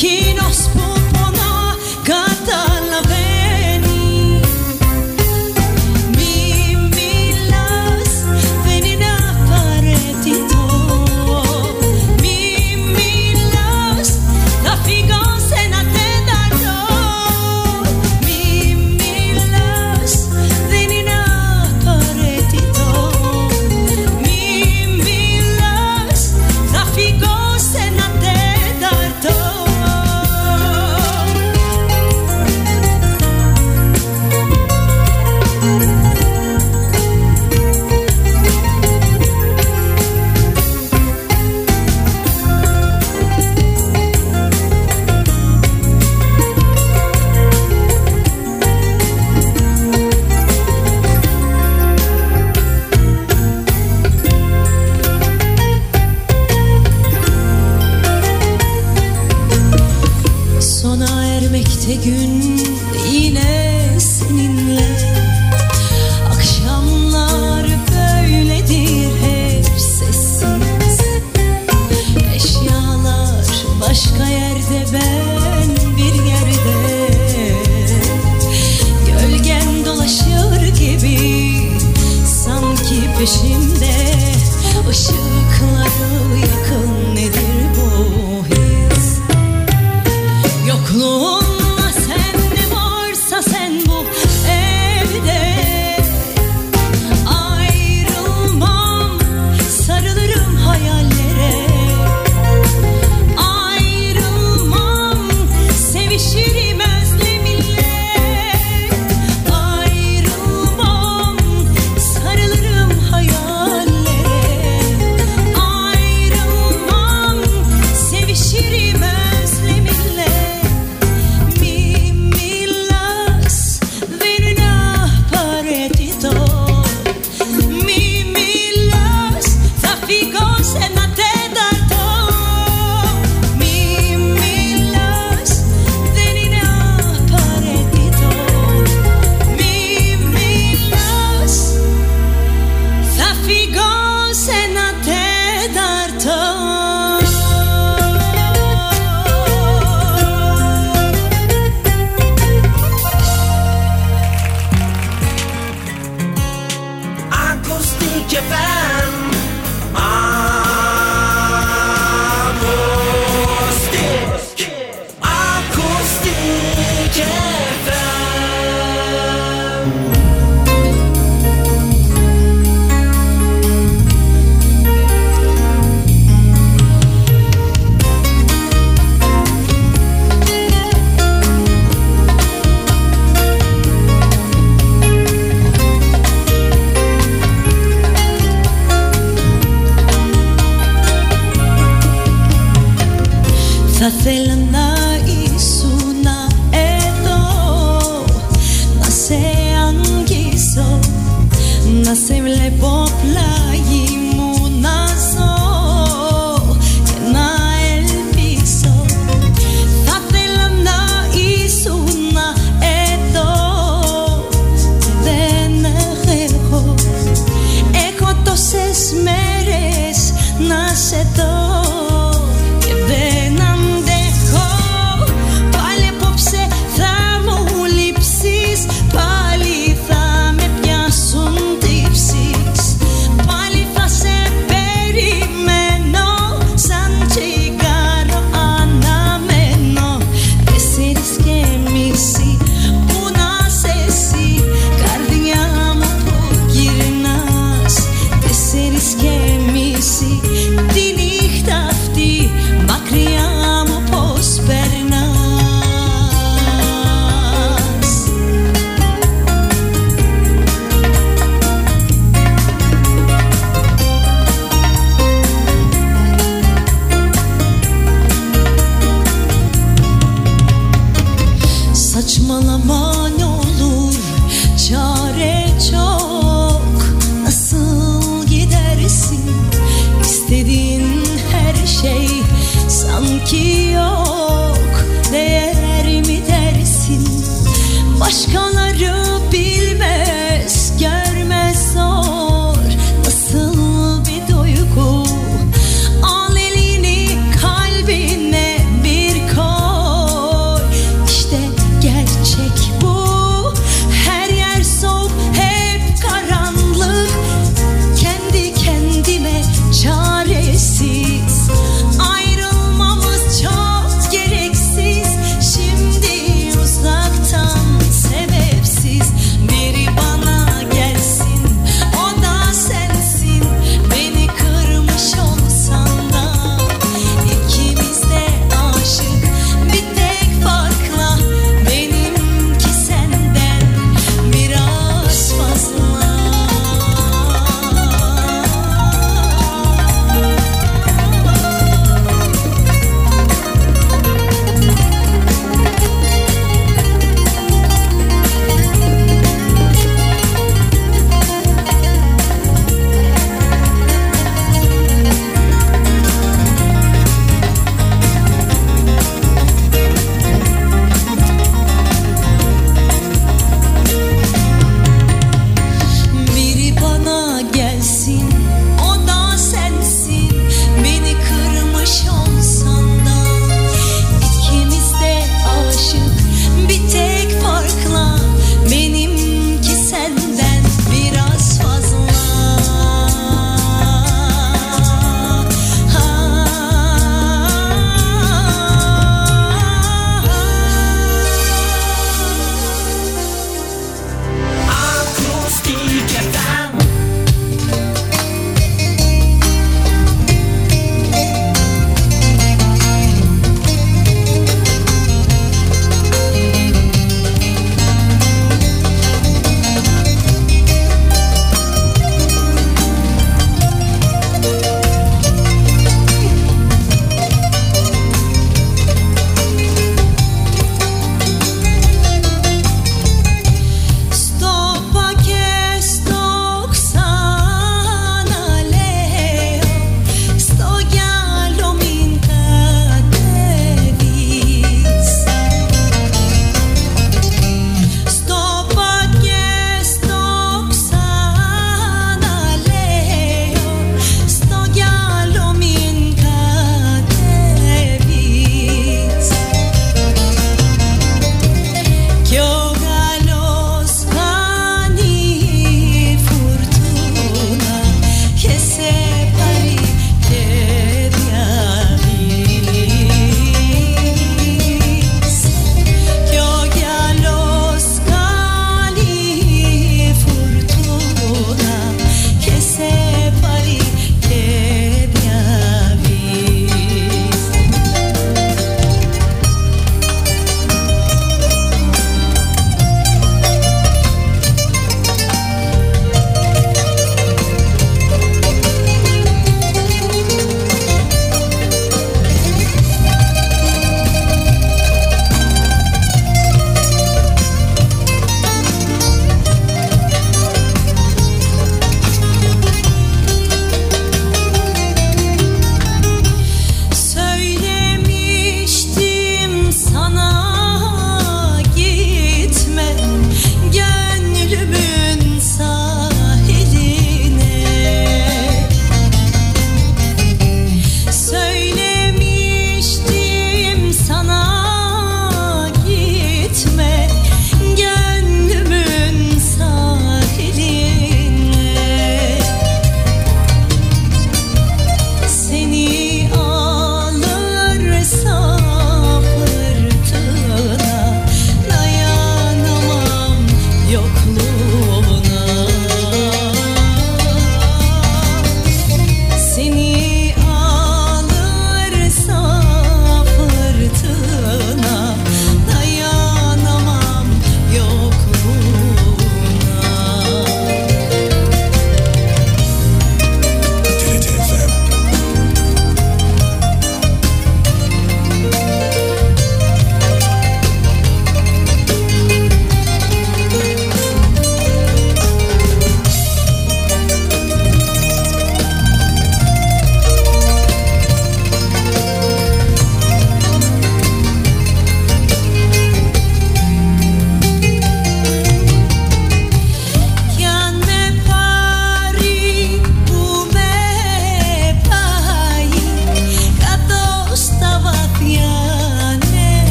aquí Zebel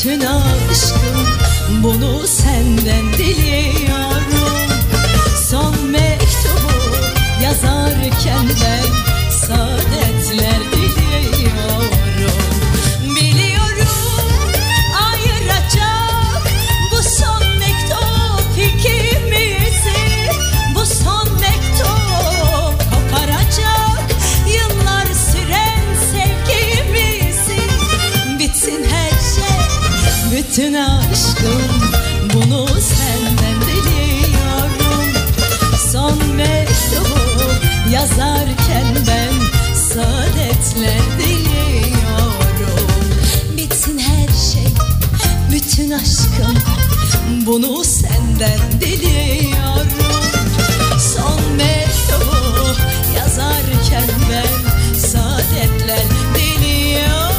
bütün aşkım bunu senden diliyorum. Son mektubu yazarken ben saadetler misin aşkım bunu senden diliyorum Son mektubu yazarken ben saadetler diliyorum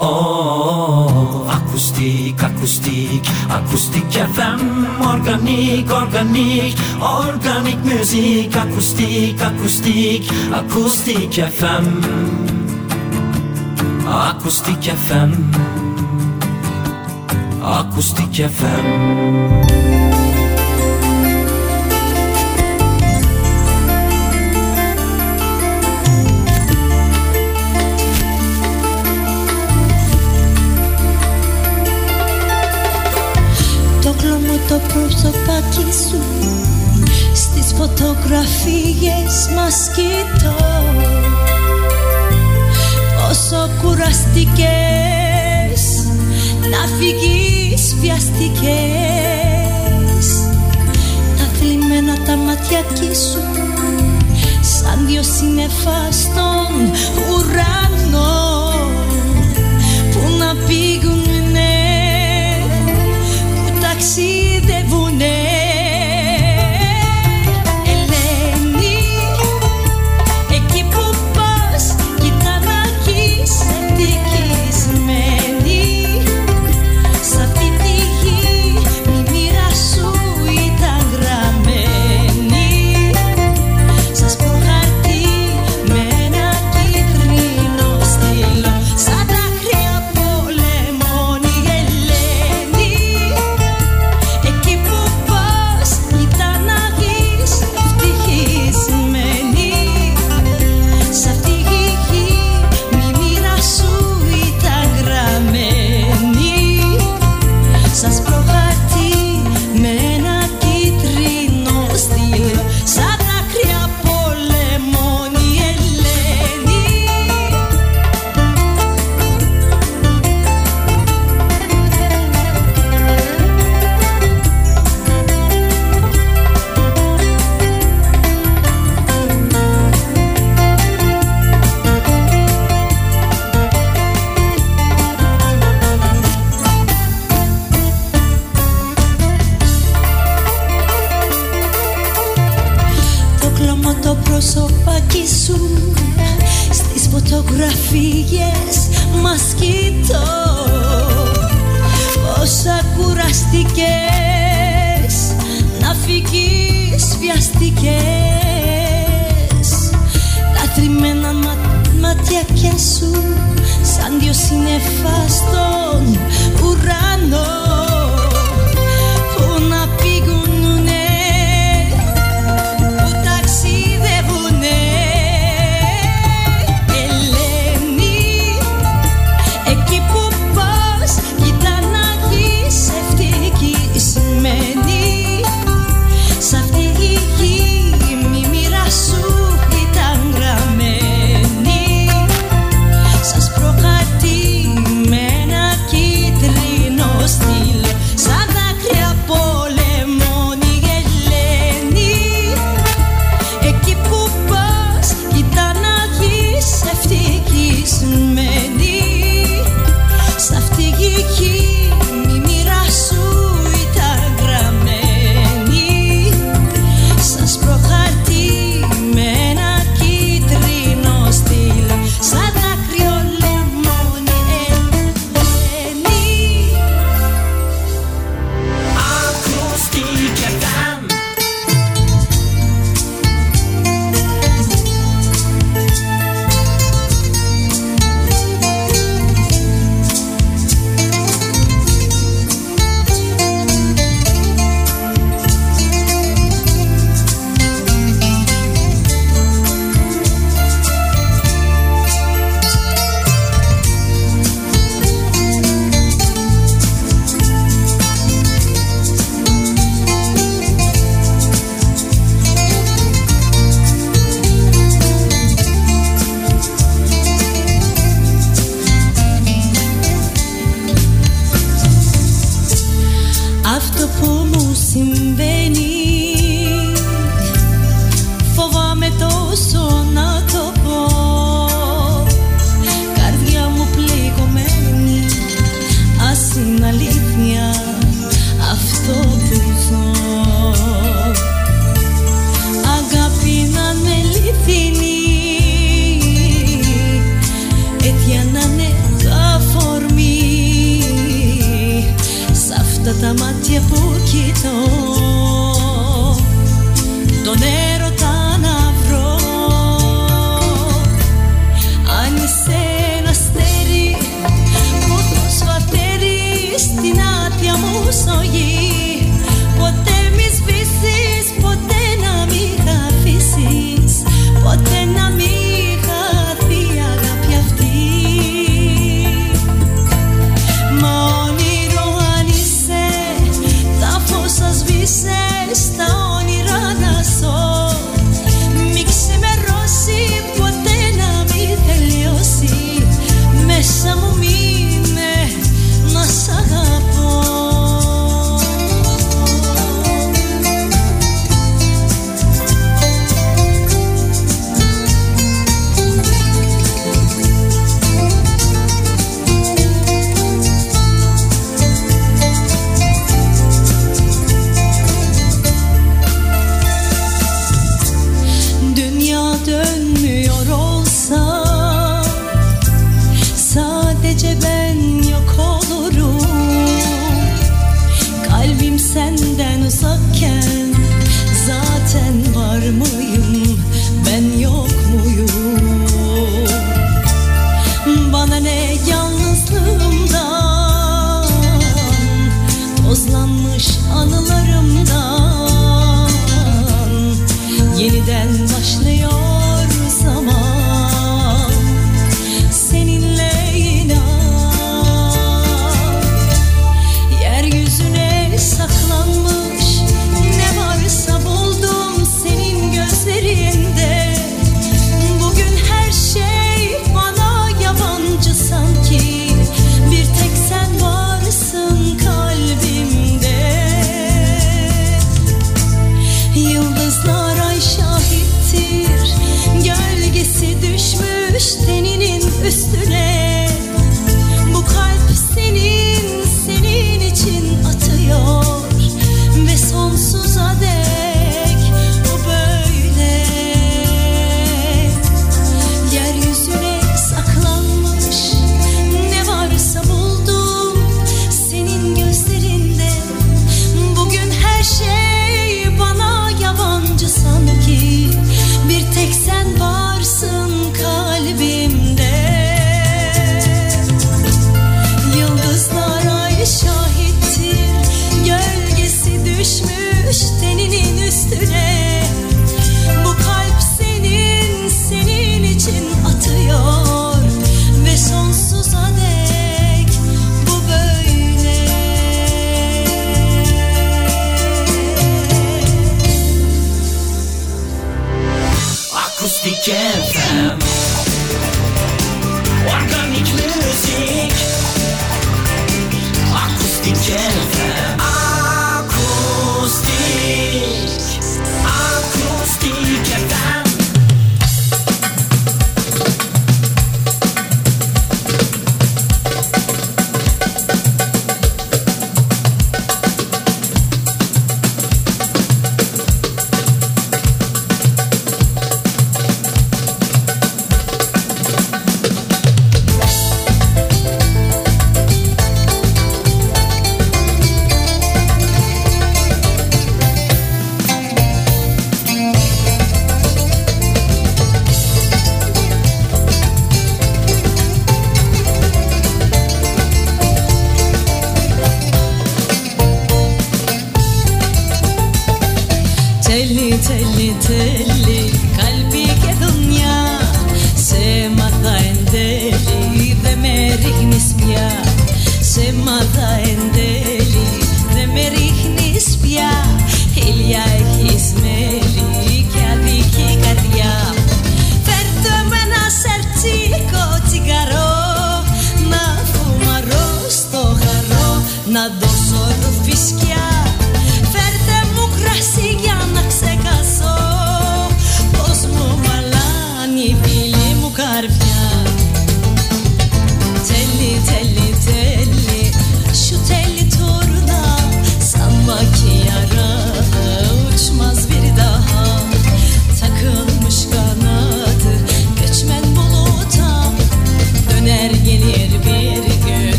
Oh akustik akustik akustik efem organik organik organik müzik akustik akustik akustik efem Akustik FM Akustik FM Το κλωμό το σου. Στις φωτογραφίες μας κοιτώ. Όσο κουραστικές να φυγείς βιαστικές. Τα θλιμμένα τα ματιάκι σου Σαν δυο σύννεφα στον ουρανό Που να πήγουν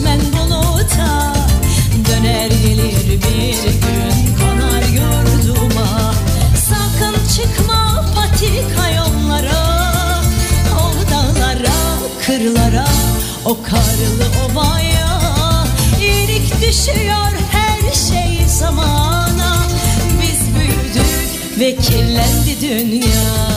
düşmen buluta. Döner gelir bir gün konar yurduma. Sakın çıkma patika yollara O dağlara, kırlara, o karlı ovaya İlik düşüyor her şey zamana. Biz büyüdük ve kirlendi dünya.